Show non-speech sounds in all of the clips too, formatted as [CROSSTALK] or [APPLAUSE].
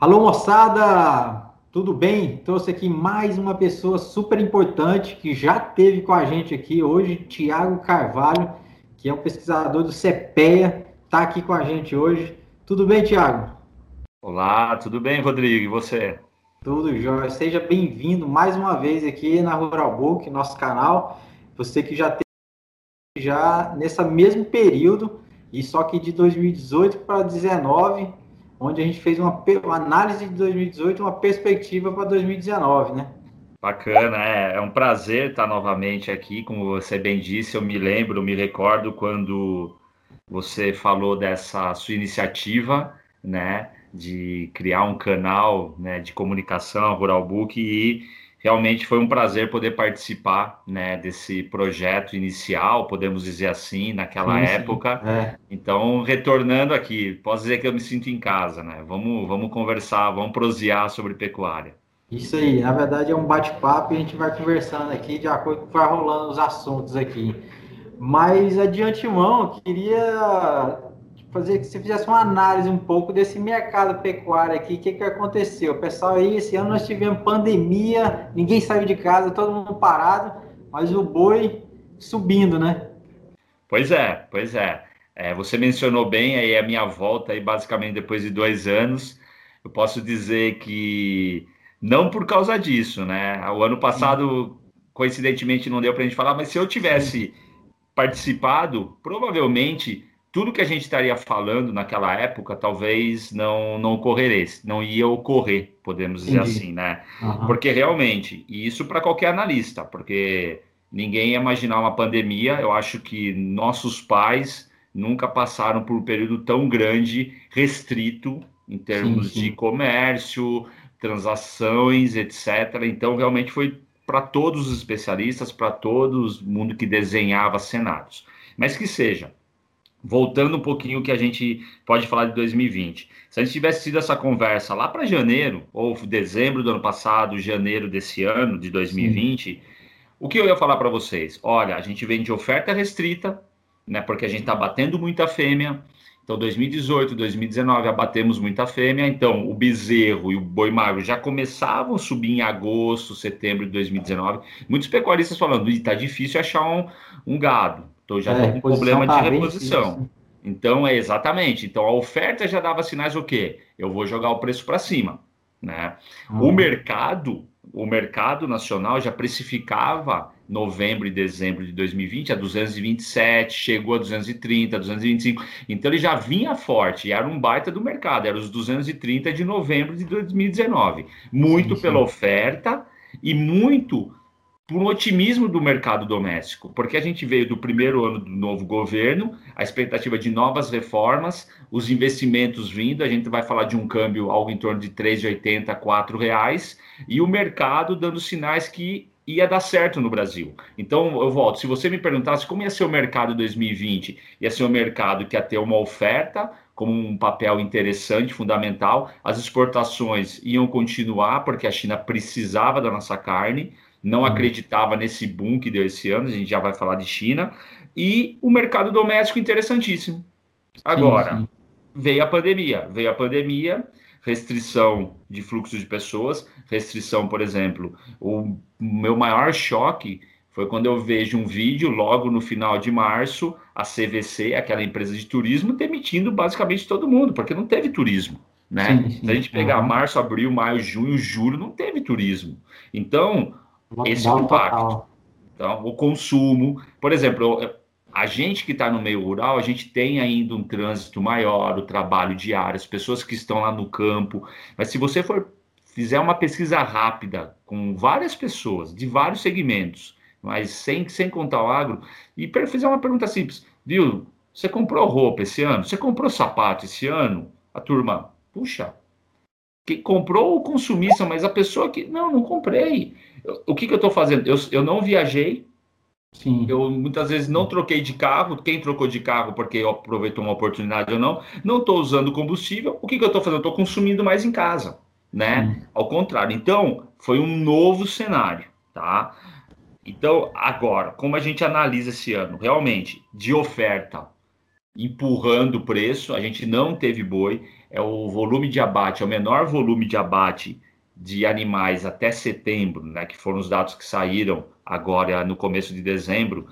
Alô, moçada! Tudo bem? Trouxe aqui mais uma pessoa super importante que já teve com a gente aqui hoje, Tiago Carvalho, que é um pesquisador do CPEA, está aqui com a gente hoje. Tudo bem, Tiago? Olá, tudo bem, Rodrigo? E você? Tudo jóia. Seja bem-vindo mais uma vez aqui na Rural Book, nosso canal. Você que já teve já nesse mesmo período, e só que de 2018 para 2019, onde a gente fez uma, uma análise de 2018 e uma perspectiva para 2019, né? Bacana, é, é um prazer estar novamente aqui, como você bem disse, eu me lembro, me recordo quando você falou dessa sua iniciativa, né, de criar um canal, né, de comunicação, Rural Book, e realmente foi um prazer poder participar né, desse projeto inicial, podemos dizer assim, naquela sim, época. Sim. É. Então, retornando aqui, posso dizer que eu me sinto em casa, né? Vamos, vamos conversar, vamos prosear sobre pecuária. Isso aí, na verdade é um bate-papo e a gente vai conversando aqui de acordo com que vai rolando os assuntos aqui. Mas, de antemão, queria fazer que você fizesse uma análise um pouco desse mercado pecuário aqui, o que, que aconteceu? Pessoal, aí esse ano nós tivemos pandemia, ninguém saiu de casa, todo mundo parado, mas o boi subindo, né? Pois é, pois é. é você mencionou bem aí a minha volta aí, basicamente depois de dois anos. Eu posso dizer que não por causa disso, né? O ano passado, coincidentemente, não deu para a gente falar, mas se eu tivesse participado, provavelmente tudo que a gente estaria falando naquela época talvez não não ocorresse, não ia ocorrer, podemos dizer Entendi. assim, né? Uhum. Porque realmente, e isso para qualquer analista, porque ninguém ia imaginar uma pandemia. Eu acho que nossos pais nunca passaram por um período tão grande restrito em termos sim, sim. de comércio, transações, etc. Então, realmente foi para todos os especialistas, para todo mundo que desenhava cenários. Mas que seja, voltando um pouquinho que a gente pode falar de 2020. Se a gente tivesse tido essa conversa lá para janeiro, ou dezembro do ano passado, janeiro desse ano, de 2020, Sim. o que eu ia falar para vocês? Olha, a gente vem de oferta restrita, né, porque a gente está batendo muita fêmea. Então, 2018, 2019, abatemos muita fêmea. Então, o bezerro e o boi magro já começavam a subir em agosto, setembro de 2019. Muitos pecuaristas falando, está difícil achar um, um gado. Então já é, tem um problema de reposição. Então é exatamente. Então a oferta já dava sinais o quê? Eu vou jogar o preço para cima, né? O mercado, o mercado nacional já precificava novembro e dezembro de 2020 a 227, chegou a 230, 225. Então ele já vinha forte, era um baita do mercado, era os 230 de novembro de 2019. Muito sim, sim. pela oferta e muito por um otimismo do mercado doméstico, porque a gente veio do primeiro ano do novo governo, a expectativa de novas reformas, os investimentos vindo, a gente vai falar de um câmbio algo em torno de R$ 3,80 a R$ reais, e o mercado dando sinais que ia dar certo no Brasil. Então, eu volto, se você me perguntasse como ia ser o mercado 2020, ia ser um mercado que ia ter uma oferta como um papel interessante, fundamental, as exportações iam continuar, porque a China precisava da nossa carne, não uhum. acreditava nesse boom que deu esse ano, a gente já vai falar de China, e o mercado doméstico interessantíssimo. Agora, sim, sim. veio a pandemia, veio a pandemia, restrição de fluxo de pessoas, restrição, por exemplo, o meu maior choque foi quando eu vejo um vídeo logo no final de março, a CVC, aquela empresa de turismo, demitindo basicamente todo mundo, porque não teve turismo. Né? Sim, sim. Se a gente pegar uhum. março, abril, maio, junho, julho, não teve turismo. Então, esse é o impacto. Então, o consumo, por exemplo, a gente que está no meio rural, a gente tem ainda um trânsito maior, o trabalho diário, as pessoas que estão lá no campo. Mas se você for fizer uma pesquisa rápida com várias pessoas de vários segmentos, mas sem, sem contar o agro, e fizer uma pergunta simples, viu? Você comprou roupa esse ano? Você comprou sapato esse ano? A turma, puxa, que comprou o consumista, mas a pessoa que. Não, não comprei. O que, que eu estou fazendo? Eu, eu não viajei. Sim. Eu muitas vezes não troquei de carro. Quem trocou de carro porque aproveitou uma oportunidade ou não, não estou usando combustível. O que, que eu estou fazendo? Eu estou consumindo mais em casa, né? Ao contrário. Então, foi um novo cenário, tá? Então, agora, como a gente analisa esse ano? Realmente, de oferta, empurrando o preço. A gente não teve boi. É o volume de abate, é o menor volume de abate de animais até setembro, né, que foram os dados que saíram agora no começo de dezembro,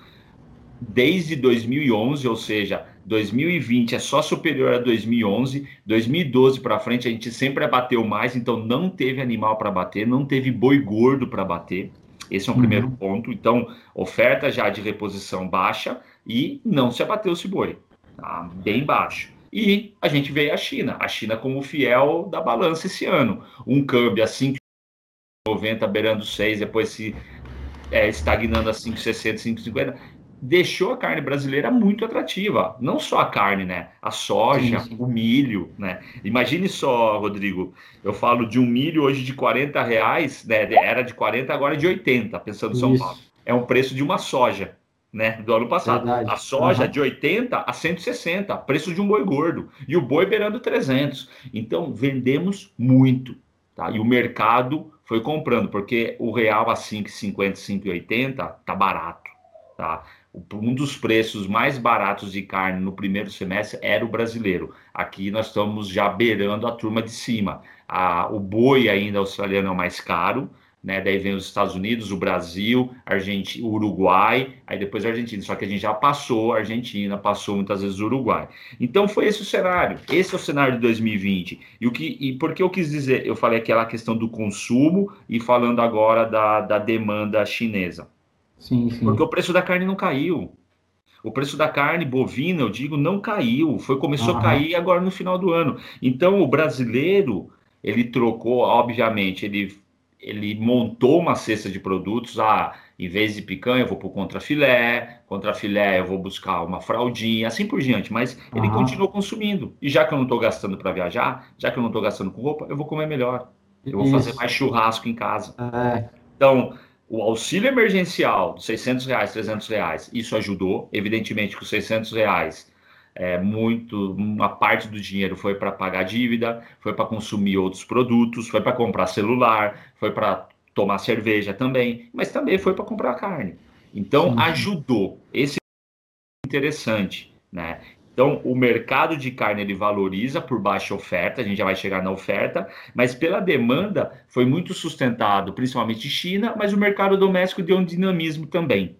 desde 2011, ou seja, 2020 é só superior a 2011, 2012 para frente a gente sempre abateu mais, então não teve animal para bater, não teve boi gordo para bater. Esse é um uhum. primeiro ponto. Então, oferta já de reposição baixa e não se abateu esse boi, tá? bem baixo. E a gente veio a China, a China como fiel da balança esse ano. Um câmbio a 5,90 beirando 6, depois se é, estagnando a 5,60, 5,50 deixou a carne brasileira muito atrativa. Não só a carne, né? A soja, sim, sim. o milho, né? Imagine só, Rodrigo, eu falo de um milho hoje de 40 reais, né? Era de 40, agora é de 80, pensando em São. Paulo. É um preço de uma soja, né? Do ano passado. Verdade. A soja uhum. de 80 a 160, preço de um boi gordo. E o boi beirando 300. Então, vendemos muito, tá? E o mercado foi comprando, porque o real a 5,50, 5,80 tá barato, tá? um dos preços mais baratos de carne no primeiro semestre era o brasileiro. Aqui nós estamos já beirando a turma de cima. A, o boi ainda australiano é o mais caro, né? Daí vem os Estados Unidos, o Brasil, Argentina, o Uruguai, aí depois a Argentina. Só que a gente já passou a Argentina, passou muitas vezes o Uruguai. Então foi esse o cenário. Esse é o cenário de 2020. E o que e por que eu quis dizer? Eu falei aquela questão do consumo e falando agora da, da demanda chinesa. Sim, sim. Porque o preço da carne não caiu. O preço da carne bovina, eu digo, não caiu. Foi começou uhum. a cair agora no final do ano. Então o brasileiro, ele trocou, obviamente, ele ele montou uma cesta de produtos. Ah, em vez de picanha, eu vou para o contrafilé, contrafilé, eu vou buscar uma fraldinha, assim por diante. Mas ele uhum. continuou consumindo. E já que eu não estou gastando para viajar, já que eu não estou gastando com roupa, eu vou comer melhor. Eu vou Isso. fazer mais churrasco em casa. É. Então, o auxílio emergencial de 600 reais, 300 reais, isso ajudou. Evidentemente que os 600 reais, é, muito, uma parte do dinheiro foi para pagar dívida, foi para consumir outros produtos, foi para comprar celular, foi para tomar cerveja também, mas também foi para comprar carne. Então, Sim. ajudou. Esse é interessante, né? Então, o mercado de carne ele valoriza por baixa oferta, a gente já vai chegar na oferta, mas pela demanda foi muito sustentado, principalmente China, mas o mercado doméstico deu um dinamismo também.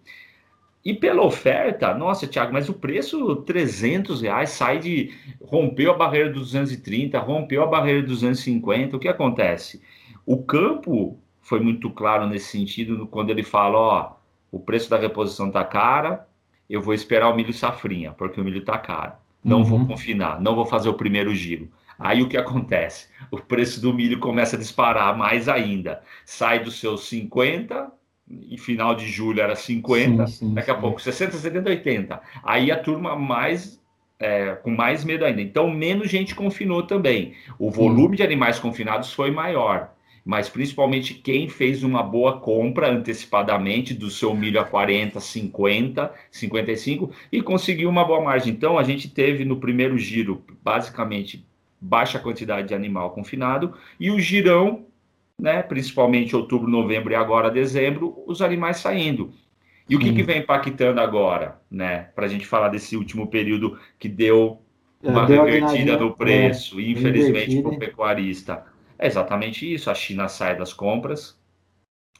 E pela oferta, nossa, Thiago, mas o preço 300 reais sai de. rompeu a barreira dos 230, rompeu a barreira dos 250. O que acontece? O campo foi muito claro nesse sentido quando ele fala: ó, o preço da reposição está cara, eu vou esperar o milho safrinha, porque o milho está caro. Não uhum. vou confinar, não vou fazer o primeiro giro. Aí o que acontece? O preço do milho começa a disparar mais ainda. Sai dos seus 50, em final de julho era 50, sim, sim, daqui a sim. pouco 60, 70, 80. Aí a turma mais é, com mais medo ainda. Então, menos gente confinou também. O volume de animais confinados foi maior mas principalmente quem fez uma boa compra antecipadamente do seu milho a 40, 50, 55 e conseguiu uma boa margem. Então a gente teve no primeiro giro basicamente baixa quantidade de animal confinado e o girão, né, principalmente outubro, novembro e agora dezembro, os animais saindo. E o que, que vem impactando agora, né, para a gente falar desse último período que deu é, uma deu revertida no preço, é, infelizmente, para o pecuarista é exatamente isso. A China sai das compras,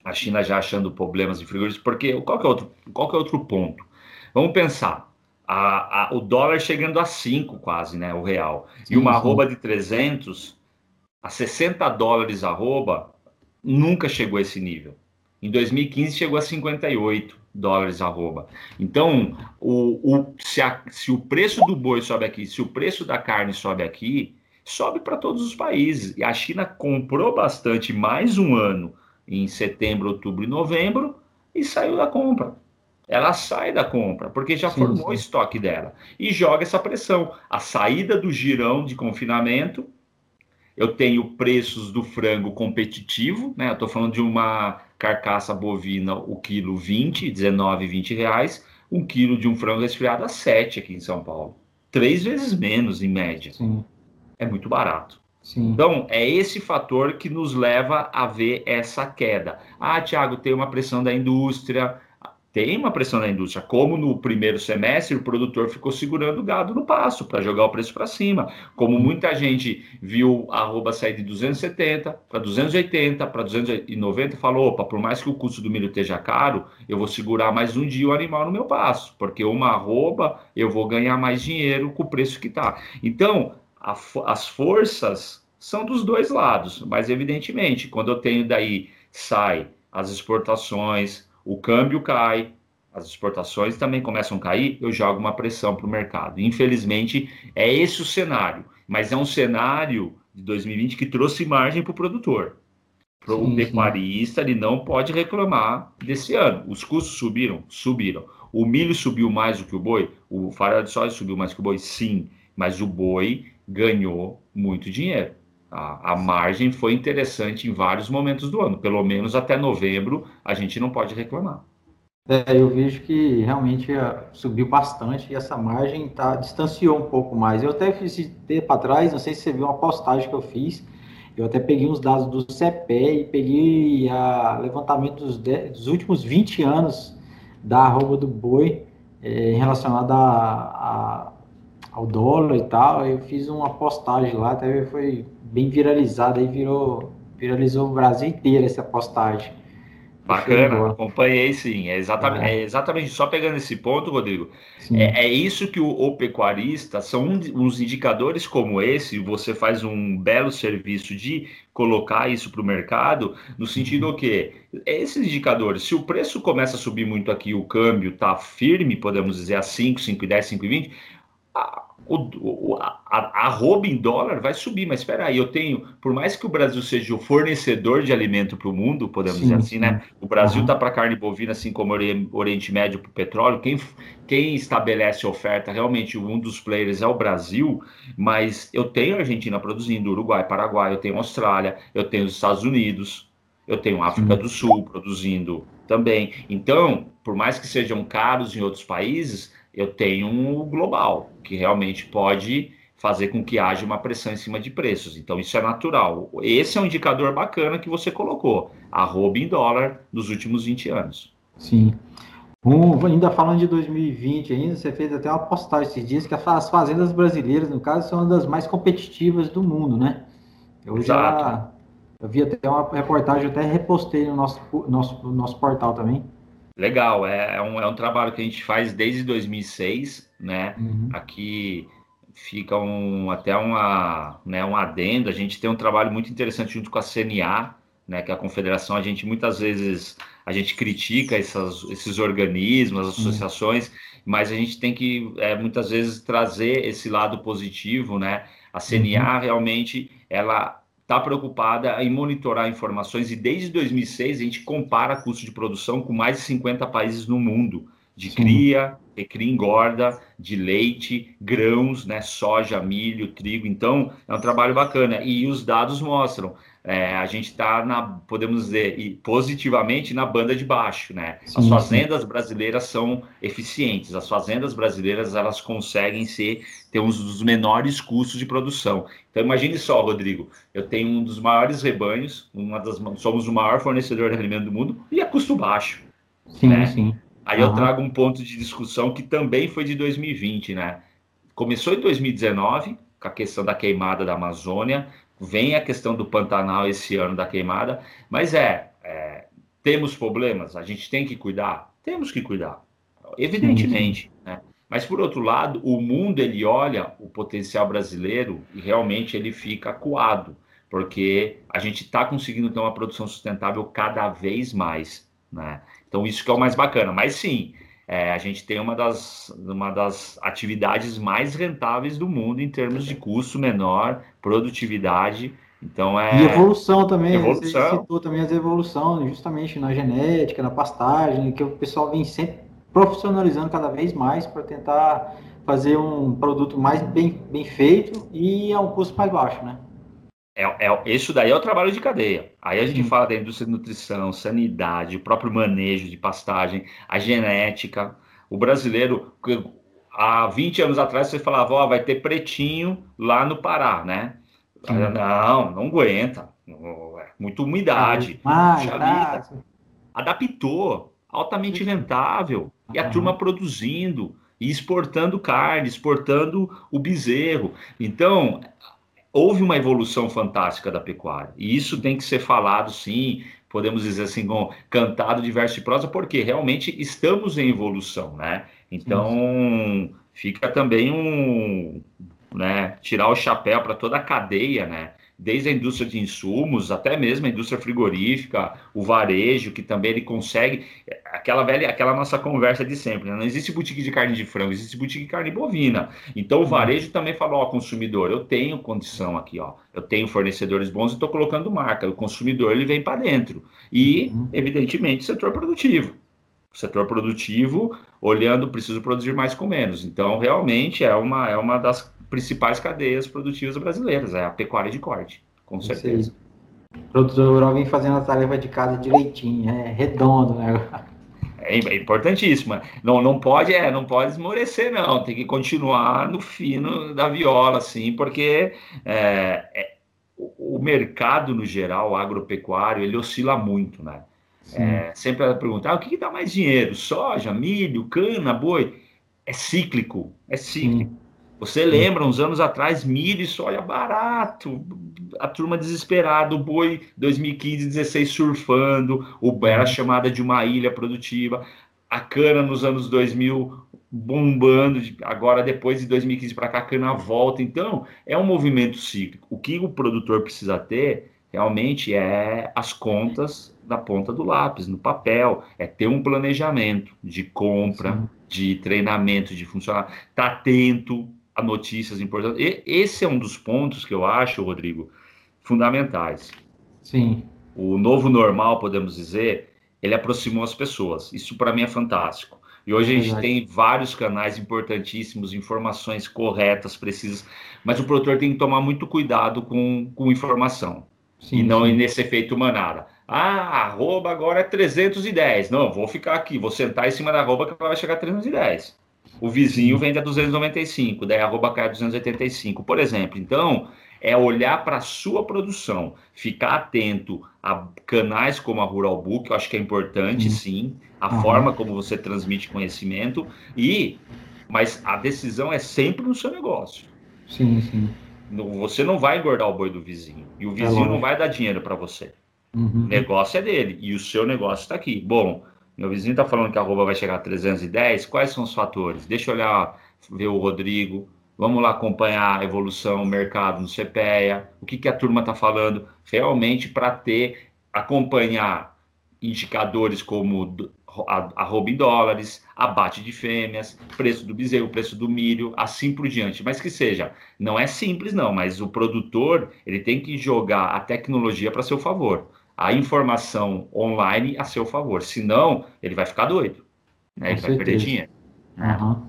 a China já achando problemas de frigoríficos, porque qual que é outro, qual que é outro ponto? Vamos pensar, a, a, o dólar chegando a 5 quase, né, o real, sim, e uma sim. arroba de 300 a 60 dólares arroba, nunca chegou a esse nível. Em 2015 chegou a 58 dólares arroba. Então, o, o, se, a, se o preço do boi sobe aqui, se o preço da carne sobe aqui, sobe para todos os países. E a China comprou bastante mais um ano em setembro, outubro e novembro e saiu da compra. Ela sai da compra, porque já sim, formou sim. o estoque dela. E joga essa pressão. A saída do girão de confinamento. Eu tenho preços do frango competitivo, né? Eu estou falando de uma carcaça bovina, o quilo 20, 19, 20 reais. Um quilo de um frango resfriado a 7 aqui em São Paulo. Três vezes menos, em média. Sim é muito barato. Sim. Então, é esse fator que nos leva a ver essa queda. Ah, Tiago, tem uma pressão da indústria. Tem uma pressão na indústria. Como no primeiro semestre o produtor ficou segurando o gado no passo para jogar o preço para cima. Como muita gente viu a arroba sair de 270 para 280 para 290 falou: opa, por mais que o custo do milho esteja caro, eu vou segurar mais um dia o animal no meu passo, porque uma arroba eu vou ganhar mais dinheiro com o preço que está. Então, a, as forças são dos dois lados, mas evidentemente, quando eu tenho daí sai as exportações, o câmbio cai, as exportações também começam a cair, eu jogo uma pressão para o mercado. Infelizmente, é esse o cenário, mas é um cenário de 2020 que trouxe margem para o produtor. Para o pecuarista, ele não pode reclamar desse ano. Os custos subiram? Subiram. O milho subiu mais do que o boi? O farelo de soja subiu mais que o boi? Sim. Mas o boi ganhou muito dinheiro. A, a, margem foi interessante em vários momentos do ano, pelo menos até novembro a gente não pode reclamar. É, eu vejo que realmente uh, subiu bastante e essa margem tá, distanciou um pouco mais. Eu até fiz tempo para trás, não sei se você viu uma postagem que eu fiz, eu até peguei uns dados do CEPE e peguei a levantamento dos, de, dos últimos 20 anos da arroba do boi é, relacionada a, a ao dólar e tal. Eu fiz uma postagem lá, até foi bem viralizada e virou viralizou o Brasil inteiro essa postagem. Bacana, acompanhei sim. É exatamente, é. é. exatamente só pegando esse ponto, Rodrigo. É, é, isso que o, o pecuarista são um, uns indicadores como esse. Você faz um belo serviço de colocar isso para o mercado, no sentido uhum. que esses indicadores, se o preço começa a subir muito aqui, o câmbio está firme, podemos dizer a 5, 5,10, 5,20, o, a, a arroba em dólar vai subir, mas espera aí, eu tenho, por mais que o Brasil seja o fornecedor de alimento para o mundo, podemos sim, dizer assim, sim. né? O Brasil está uhum. para carne bovina, assim como o Oriente Médio para o petróleo. Quem, quem estabelece oferta, realmente, um dos players é o Brasil, mas eu tenho a Argentina produzindo, Uruguai, Paraguai, eu tenho Austrália, eu tenho os Estados Unidos, eu tenho África sim. do Sul produzindo também. Então, por mais que sejam caros em outros países, eu tenho um global, que realmente pode fazer com que haja uma pressão em cima de preços. Então, isso é natural. Esse é um indicador bacana que você colocou, arroba em dólar nos últimos 20 anos. Sim. Um, ainda falando de 2020, ainda você fez até uma postagem esses dias que as fazendas brasileiras, no caso, são uma das mais competitivas do mundo, né? Eu Exato. já eu vi até uma reportagem, eu até repostei no nosso, nosso, nosso portal também. Legal, é, é, um, é um trabalho que a gente faz desde 2006, né? Uhum. Aqui fica um, até uma, né, um adendo, a gente tem um trabalho muito interessante junto com a CNA, né, que é a confederação, a gente muitas vezes, a gente critica essas, esses organismos, as associações, uhum. mas a gente tem que, é, muitas vezes, trazer esse lado positivo, né? A CNA uhum. realmente, ela está preocupada em monitorar informações e desde 2006 a gente compara custo de produção com mais de 50 países no mundo, de Sim. cria, recria engorda, de leite, grãos, né, soja, milho, trigo. Então, é um trabalho bacana. E os dados mostram é, a gente está na, podemos dizer, positivamente na banda de baixo, né? Sim, as fazendas sim. brasileiras são eficientes, as fazendas brasileiras elas conseguem ser ter um dos menores custos de produção. Então imagine só, Rodrigo, eu tenho um dos maiores rebanhos, uma das, somos o maior fornecedor de alimento do mundo e a custo baixo. Sim, né? sim. Aí uhum. eu trago um ponto de discussão que também foi de 2020, né? Começou em 2019 com a questão da queimada da Amazônia, Vem a questão do Pantanal esse ano da queimada, mas é, é temos problemas, a gente tem que cuidar, temos que cuidar, evidentemente, né? Mas por outro lado, o mundo ele olha o potencial brasileiro e realmente ele fica acuado, porque a gente está conseguindo ter uma produção sustentável cada vez mais, né? Então isso que é o mais bacana. Mas sim, é, a gente tem uma das, uma das atividades mais rentáveis do mundo em termos de custo menor, produtividade. Então é. E evolução também. Evolução. Você citou também as evoluções, justamente na genética, na pastagem, que o pessoal vem sempre profissionalizando cada vez mais para tentar fazer um produto mais bem, bem feito e a um custo mais baixo, né? É, é, isso daí é o trabalho de cadeia. Aí a gente fala da indústria de nutrição, sanidade, o próprio manejo de pastagem, a genética. O brasileiro, há 20 anos atrás, você falava, ó, oh, vai ter pretinho lá no Pará, né? Não, não aguenta. É muita umidade. Ah, Adaptou. altamente rentável. E a turma produzindo e exportando carne, exportando o bezerro. Então, houve uma evolução fantástica da pecuária. E isso tem que ser falado, sim, podemos dizer assim, com cantado de verso e prosa, porque realmente estamos em evolução, né? Então, sim. fica também um, né, tirar o chapéu para toda a cadeia, né? Desde a indústria de insumos até mesmo a indústria frigorífica, o varejo, que também ele consegue aquela velha, aquela nossa conversa de sempre, né? não existe boutique de carne de frango, existe boutique de carne bovina. Então o uhum. varejo também falou ao consumidor, eu tenho condição aqui, ó, eu tenho fornecedores bons e estou colocando marca. O consumidor ele vem para dentro e, uhum. evidentemente, setor produtivo. O setor produtivo, olhando, preciso produzir mais com menos. Então, realmente é uma, é uma das principais cadeias produtivas brasileiras, é a pecuária de corte, com certeza. Produtor rural vem fazendo a tarefa de casa direitinho, é redondo, né? É, é importantíssima. Não, não pode, é, não pode esmorecer, não. Tem que continuar no fino da viola, assim, porque é, é, o mercado no geral, agropecuário, ele oscila muito, né? É, sempre ela pergunta, ah, o que, que dá mais dinheiro? Soja, milho, cana, boi? É cíclico, é cíclico. Sim. Você lembra, uns anos atrás, milho e soja barato, a turma desesperada, o boi 2015, 16 surfando, o era chamada de uma ilha produtiva, a cana nos anos 2000 bombando, agora depois de 2015 para cá a cana volta. Então, é um movimento cíclico. O que o produtor precisa ter realmente é as contas da ponta do lápis, no papel, é ter um planejamento de compra, Sim. de treinamento, de funcionar, estar tá atento, a notícias importantes. E esse é um dos pontos que eu acho, Rodrigo, fundamentais. Sim. O novo normal, podemos dizer, ele aproximou as pessoas. Isso para mim é fantástico. E hoje a gente tem vários canais importantíssimos, informações corretas, precisas, mas o produtor tem que tomar muito cuidado com, com informação. Sim, e não sim. nesse efeito manada. Ah, arroba agora é 310. Não, vou ficar aqui, vou sentar em cima da arroba que vai chegar a 310 o vizinho vende a 295, daí a arroba cai a 285, por exemplo. Então, é olhar para a sua produção, ficar atento a canais como a Rural Book, eu acho que é importante, uhum. sim, a uhum. forma como você transmite conhecimento, e mas a decisão é sempre no seu negócio. Sim, sim. Você não vai engordar o boi do vizinho, e o é vizinho é não vai dar dinheiro para você. Uhum. O negócio é dele, e o seu negócio está aqui. Bom, meu vizinho está falando que a arroba vai chegar a 310. Quais são os fatores? Deixa eu olhar, ver o Rodrigo. Vamos lá acompanhar a evolução, o mercado no CPEA, o que, que a turma está falando, realmente para ter, acompanhar indicadores como arroba em dólares, abate de fêmeas, preço do bezerro, preço do milho, assim por diante. Mas que seja, não é simples não, mas o produtor ele tem que jogar a tecnologia para seu favor a informação online a seu favor. Senão, ele vai ficar doido. Né? Ele vai perder dinheiro. Uhum.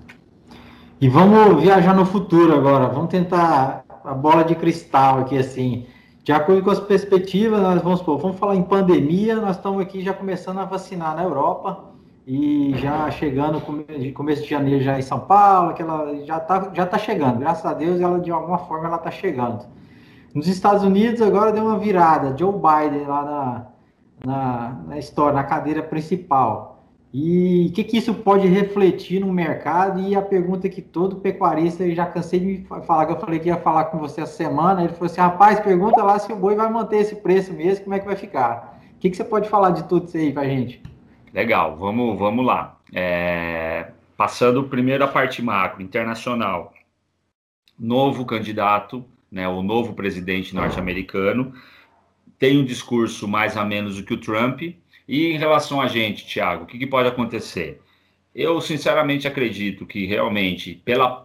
E vamos viajar no futuro agora. Vamos tentar a bola de cristal aqui, assim. De acordo com as perspectivas, nós vamos, vamos falar em pandemia, nós estamos aqui já começando a vacinar na Europa e já chegando começo de janeiro já em São Paulo, que ela já está já tá chegando. Graças a Deus, ela de alguma forma ela está chegando. Nos Estados Unidos agora deu uma virada, Joe Biden lá na, na, na história, na cadeira principal. E o que, que isso pode refletir no mercado? E a pergunta que todo pecuarista, eu já cansei de falar, que eu falei que ia falar com você essa semana, ele falou assim, rapaz, pergunta lá se o boi vai manter esse preço mesmo, como é que vai ficar? O que, que você pode falar de tudo isso aí para gente? Legal, vamos, vamos lá. É, passando primeiro a parte macro, internacional. Novo candidato né, o novo presidente norte-americano, tem um discurso mais a menos do que o Trump. E em relação a gente, Tiago, o que, que, pode acontecer? Eu sinceramente acredito que realmente, pela,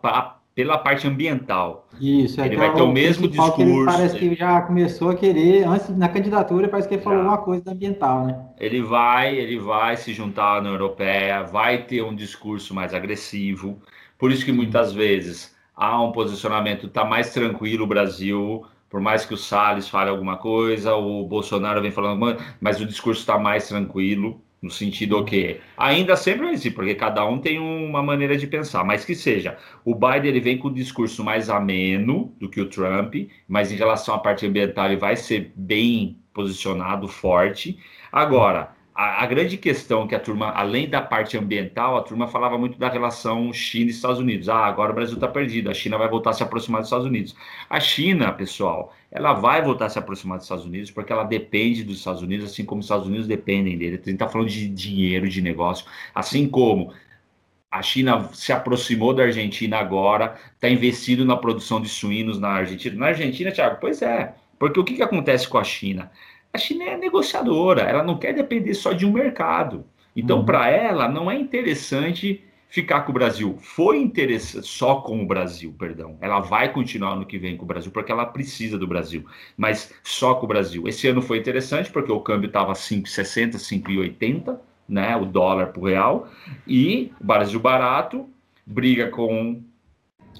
pela parte ambiental, Isso, ele vai ter o mesmo discurso. Que parece que já começou a querer, antes na candidatura, parece que ele falou uma coisa ambiental, né? Ele vai, ele vai se juntar na europeia, vai ter um discurso mais agressivo. Por isso que muitas vezes há um posicionamento, está mais tranquilo o Brasil, por mais que o Salles fale alguma coisa, o Bolsonaro vem falando, mas o discurso está mais tranquilo, no sentido que ainda sempre vai existir, porque cada um tem uma maneira de pensar, mas que seja, o Biden ele vem com um discurso mais ameno do que o Trump, mas em relação à parte ambiental ele vai ser bem posicionado, forte. Agora, a, a, grande questão que a turma, além da parte ambiental, a turma falava muito da relação China e Estados Unidos. Ah, agora o Brasil está perdido, a China vai voltar a se aproximar dos Estados Unidos. A China, pessoal, ela vai voltar a se aproximar dos Estados Unidos porque ela depende dos Estados Unidos, assim como os Estados Unidos dependem dele. A gente está falando de dinheiro, de negócio, assim como a China se aproximou da Argentina agora, está investindo na produção de suínos na Argentina. Na Argentina, Thiago, pois é. Porque o que, que acontece com a China? A China é negociadora, ela não quer depender só de um mercado. Então, uhum. para ela, não é interessante ficar com o Brasil. Foi interessante só com o Brasil, perdão. Ela vai continuar no que vem com o Brasil, porque ela precisa do Brasil, mas só com o Brasil. Esse ano foi interessante, porque o câmbio estava 5,60, 5,80, né? O dólar para o real, e o Brasil barato briga com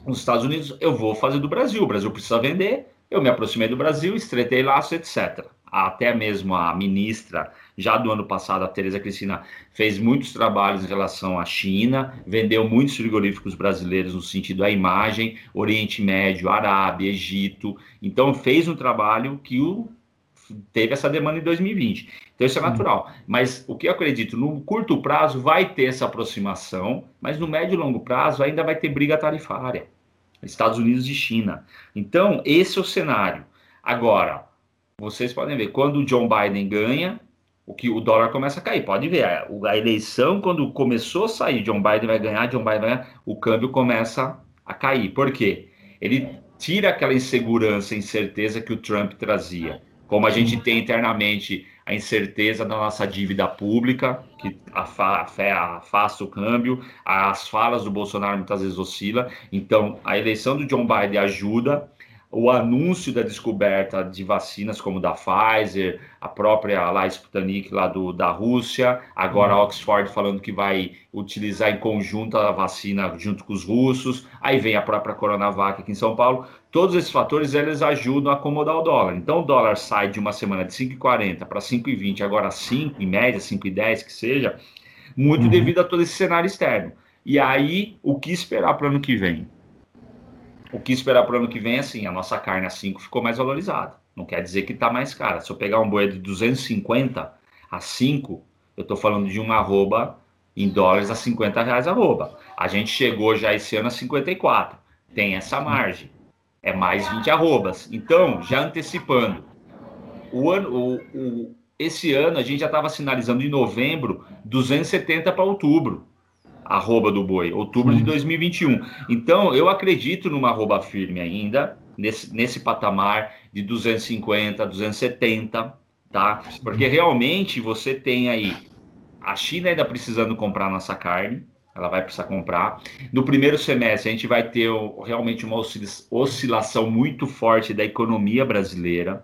os Estados Unidos. Eu vou fazer do Brasil, o Brasil precisa vender. Eu me aproximei do Brasil, estreitei laço, etc até mesmo a ministra, já do ano passado, a Tereza Cristina, fez muitos trabalhos em relação à China, vendeu muitos frigoríficos brasileiros no sentido da imagem, Oriente Médio, Arábia, Egito. Então, fez um trabalho que o, teve essa demanda em 2020. Então, isso é natural. Mas o que eu acredito, no curto prazo vai ter essa aproximação, mas no médio e longo prazo ainda vai ter briga tarifária. Estados Unidos e China. Então, esse é o cenário. Agora, vocês podem ver, quando o John Biden ganha, o que o dólar começa a cair. Pode ver, a, eleição, quando começou a sair, John Biden vai ganhar, John Biden vai ganhar, o câmbio começa a cair. Por quê? Ele tira aquela insegurança, incerteza que o Trump trazia. Como a gente tem internamente a incerteza da nossa dívida pública, que afasta o câmbio, as falas do Bolsonaro muitas vezes oscila. Então, a eleição do John Biden ajuda, o anúncio da descoberta de vacinas como da Pfizer, a própria lá Sputnik lá do, da Rússia, agora a uhum. Oxford falando que vai utilizar em conjunto a vacina junto com os russos, aí vem a própria Coronavac aqui em São Paulo. Todos esses fatores eles ajudam a acomodar o dólar. Então o dólar sai de uma semana de 5,40 para 5,20, agora 5 em média, 5,10 que seja, muito uhum. devido a todo esse cenário externo. E aí, o que esperar para o ano que vem? O que esperar para o ano que vem, assim, a nossa carne a 5 ficou mais valorizada. Não quer dizer que está mais cara. Se eu pegar um boi de 250 a 5, eu estou falando de um arroba em dólares a 50 reais arroba. A gente chegou já esse ano a 54. Tem essa margem. É mais 20 arrobas. Então, já antecipando, o ano, o, o, esse ano a gente já estava sinalizando em novembro 270 para outubro arroba do boi, outubro de 2021. Então, eu acredito numa arroba firme ainda, nesse, nesse patamar de 250, 270, tá? Porque realmente você tem aí a China ainda precisando comprar nossa carne, ela vai precisar comprar. No primeiro semestre, a gente vai ter realmente uma oscilação muito forte da economia brasileira,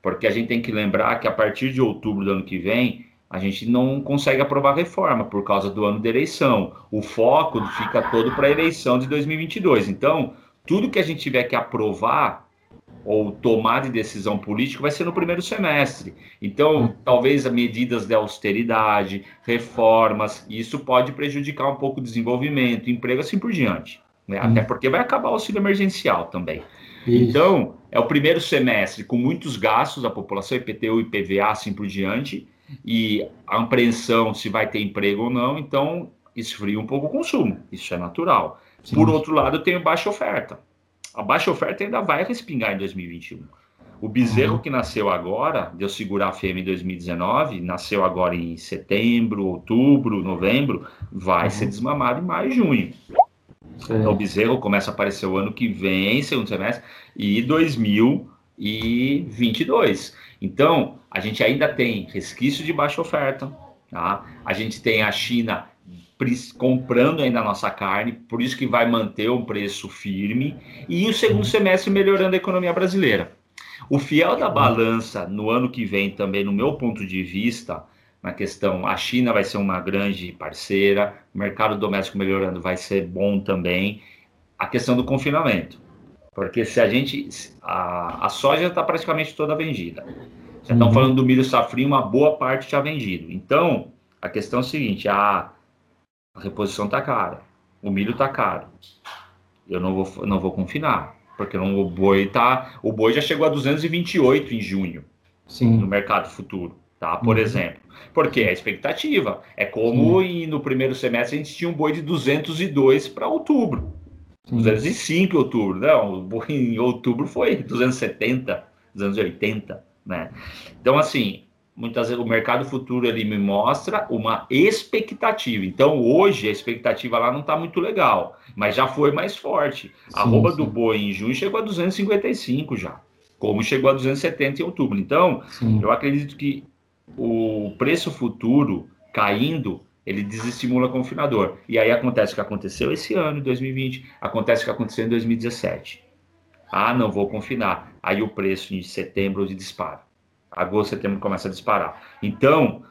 porque a gente tem que lembrar que a partir de outubro do ano que vem, a gente não consegue aprovar reforma por causa do ano da eleição. O foco fica todo para a eleição de 2022. Então, tudo que a gente tiver que aprovar ou tomar de decisão política vai ser no primeiro semestre. Então, talvez medidas de austeridade, reformas, isso pode prejudicar um pouco o desenvolvimento, emprego, assim por diante. Né? Até porque vai acabar o auxílio emergencial também. Isso. Então, é o primeiro semestre com muitos gastos da população, IPTU, IPVA, assim por diante, e a apreensão se vai ter emprego ou não, então esfria um pouco o consumo, isso é natural. Sim. Por outro lado, eu tenho baixa oferta. A baixa oferta ainda vai respingar em 2021. O bezerro uhum. que nasceu agora, de eu segurar a fêmea em 2019, nasceu agora em setembro, outubro, novembro, vai uhum. ser desmamado em maio e junho. Sim. Então o bezerro começa a aparecer o ano que vem, segundo semestre, e 2022. Então, a gente ainda tem resquício de baixa oferta, tá? A gente tem a China comprando ainda a nossa carne, por isso que vai manter um preço firme, e o segundo semestre melhorando a economia brasileira. O fiel da balança no ano que vem também, no meu ponto de vista, na questão, a China vai ser uma grande parceira, o mercado doméstico melhorando vai ser bom também, a questão do confinamento. Porque se a gente. A, a soja está praticamente toda vendida. Já estão uhum. falando do milho safrinho, uma boa parte já vendido. Então, a questão é a seguinte: a, a reposição está cara, o milho está caro. Eu não vou, não vou confinar, porque não, o boi tá, o boi já chegou a 228 em junho Sim. no mercado futuro. tá? Por uhum. exemplo. Porque é expectativa. É como em, no primeiro semestre a gente tinha um boi de 202 para outubro. Sim. 205 em outubro, não, o boi em outubro foi 270, 280, né? Então, assim, muitas vezes o mercado futuro ele me mostra uma expectativa. Então, hoje a expectativa lá não está muito legal, mas já foi mais forte. A roupa do boi em junho chegou a 255 já, como chegou a 270 em outubro. Então, sim. eu acredito que o preço futuro caindo, ele desestimula o confinador. E aí acontece o que aconteceu esse ano, em 2020, acontece o que aconteceu em 2017. Ah, não vou confinar. Aí o preço em setembro dispara. Agosto, setembro começa a disparar. Então,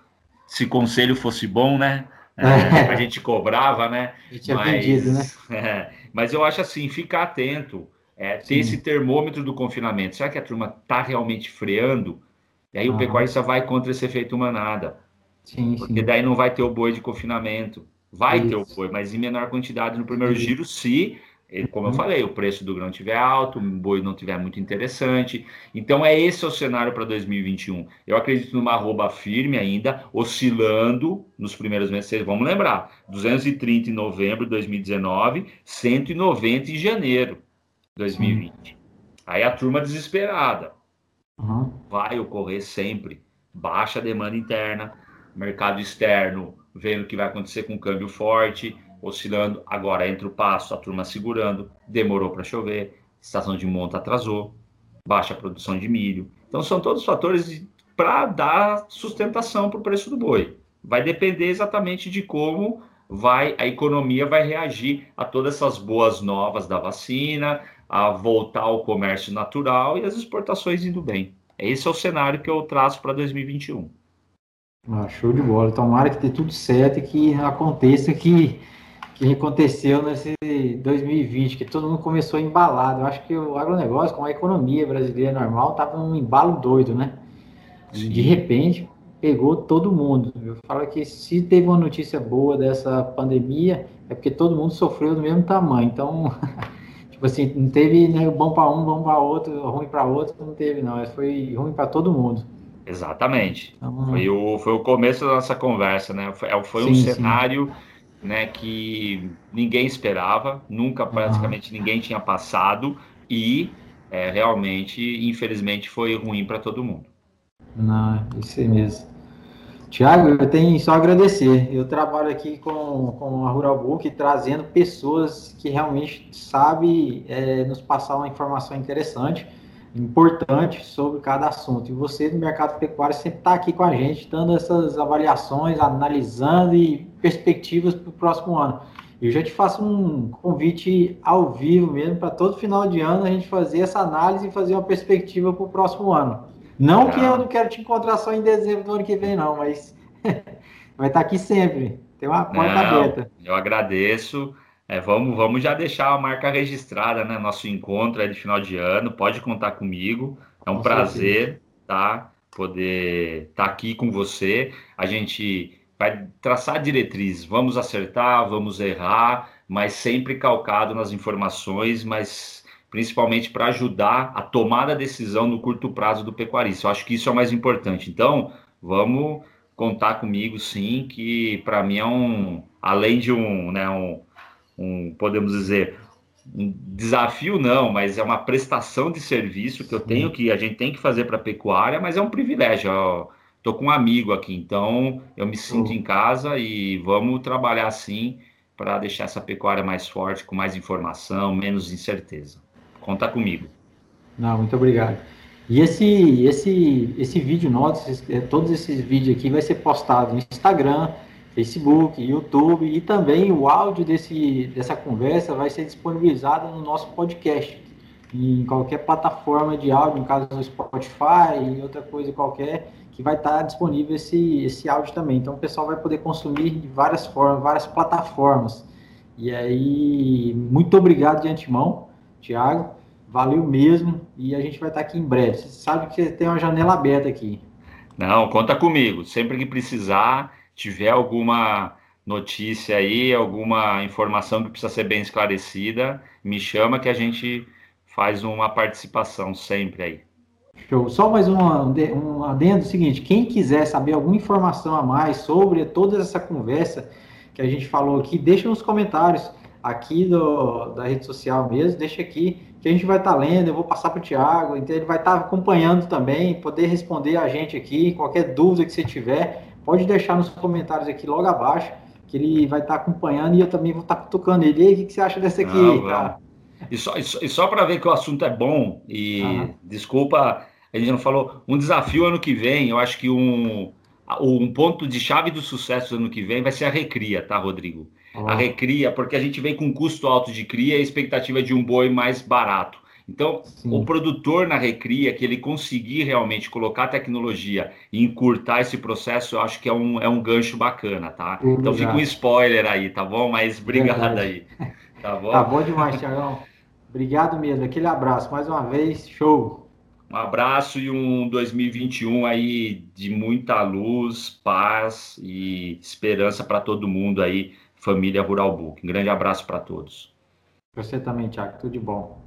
se conselho fosse bom, né? É, a gente cobrava, né? A gente mas, vendido, né? [LAUGHS] É, mas eu acho assim, ficar atento, é, ter Sim. esse termômetro do confinamento. Será que a turma está realmente freando? E aí ah. o pecuarista vai contra esse efeito manada. Sim, porque sim. daí não vai ter o boi de confinamento. Vai Isso. ter o boi, mas em menor quantidade no primeiro Isso. giro, se, como eu uhum. falei, o preço do grão estiver alto, o boi não estiver muito interessante. Então é esse o cenário para 2021. Eu acredito numa arroba firme ainda, oscilando nos primeiros meses. Vamos lembrar, 230 em novembro de 2019, 190 em janeiro de 2020. Sim. Aí a turma desesperada. Uhum. Vai ocorrer sempre. Baixa demanda interna, mercado externo vendo o que vai acontecer com o câmbio forte, oscilando. Agora entra o passo, a turma segurando, demorou para chover, estação de monta atrasou, baixa produção de milho. Então são todos fatores para dar sustentação para o preço do boi. Vai depender exatamente de como vai a economia vai reagir a todas essas boas novas da vacina, a voltar ao comércio natural e as exportações indo bem. Esse é o cenário que eu traço para 2021. Ah, show de bola. Tomara que dê tudo certo e que aconteça que, que aconteceu nesse 2020, que todo mundo começou embalado. Eu acho que o agronegócio, com a economia brasileira normal, estava num embalo doido, né? Sim. De repente, pegou todo mundo. Eu falo que se teve uma notícia boa dessa pandemia, é porque todo mundo sofreu do mesmo tamanho. Então, [LAUGHS] Tipo assim, não teve né, bom para um, bom para outro, ruim para outro, não teve, não. Foi ruim para todo mundo. Exatamente. Então, foi, o, foi o começo da nossa conversa, né? Foi, é, foi sim, um cenário né, que ninguém esperava, nunca praticamente ninguém tinha passado e é, realmente, infelizmente, foi ruim para todo mundo. Não, isso mesmo. Tiago, eu tenho só a agradecer. Eu trabalho aqui com, com a Rural Book, trazendo pessoas que realmente sabem é, nos passar uma informação interessante, importante sobre cada assunto. E você, do mercado pecuário, sempre está aqui com a gente, dando essas avaliações, analisando e perspectivas para o próximo ano. Eu já te faço um convite ao vivo mesmo, para todo final de ano a gente fazer essa análise e fazer uma perspectiva para o próximo ano. Não que eu não quero te encontrar só em dezembro do ano que vem, não, mas [LAUGHS] vai estar aqui sempre. Tem uma porta não, aberta. Eu agradeço. É, vamos, vamos já deixar a marca registrada, né? Nosso encontro é de final de ano. Pode contar comigo. É um com prazer, certeza. tá? Poder estar tá aqui com você. A gente vai traçar diretrizes. Vamos acertar, vamos errar, mas sempre calcado nas informações, mas principalmente para ajudar a tomada da decisão no curto prazo do pecuarista. Eu acho que isso é o mais importante. Então, vamos contar comigo, sim, que para mim é um, além de um, né, um, um, podemos dizer, um desafio não, mas é uma prestação de serviço que eu tenho que a gente tem que fazer para a pecuária, mas é um privilégio. Estou com um amigo aqui, então eu me sinto uhum. em casa e vamos trabalhar assim para deixar essa pecuária mais forte, com mais informação, menos incerteza. Conta comigo. Não, muito obrigado. E esse, esse, esse vídeo nosso, é, todos esses vídeos aqui vai ser postado no Instagram, Facebook, YouTube e também o áudio desse, dessa conversa vai ser disponibilizado no nosso podcast. Em qualquer plataforma de áudio, no caso do Spotify e outra coisa qualquer, que vai estar disponível esse, esse áudio também. Então o pessoal vai poder consumir de várias formas, várias plataformas. E aí, muito obrigado de antemão Tiago, valeu mesmo e a gente vai estar aqui em breve. Você sabe que você tem uma janela aberta aqui. Não, conta comigo. Sempre que precisar, tiver alguma notícia aí, alguma informação que precisa ser bem esclarecida, me chama que a gente faz uma participação sempre aí. Show. Só mais um, um adendo seguinte: quem quiser saber alguma informação a mais sobre toda essa conversa que a gente falou aqui, deixa nos comentários aqui do, da rede social mesmo, deixa aqui que a gente vai estar tá lendo, eu vou passar para o Tiago, então ele vai estar tá acompanhando também, poder responder a gente aqui, qualquer dúvida que você tiver, pode deixar nos comentários aqui logo abaixo, que ele vai estar tá acompanhando e eu também vou estar tá tocando ele. E aí, o que você acha dessa aqui? Não, tá? E só, e só, só para ver que o assunto é bom, e uhum. desculpa, a gente não falou, um desafio ano que vem, eu acho que um, um ponto de chave do sucesso ano que vem vai ser a recria, tá, Rodrigo? a recria, porque a gente vem com custo alto de cria e a expectativa de um boi mais barato. Então, Sim. o produtor na recria, que ele conseguir realmente colocar tecnologia e encurtar esse processo, eu acho que é um, é um gancho bacana, tá? Obrigado. Então fica um spoiler aí, tá bom? Mas obrigado aí. [LAUGHS] Tá bom? Tá bom demais, Tiagão. Obrigado mesmo. Aquele abraço mais uma vez. Show. Um abraço e um 2021 aí de muita luz, paz e esperança para todo mundo aí família Rural Book. Um grande abraço para todos. Você também, Tiago. Tudo de bom.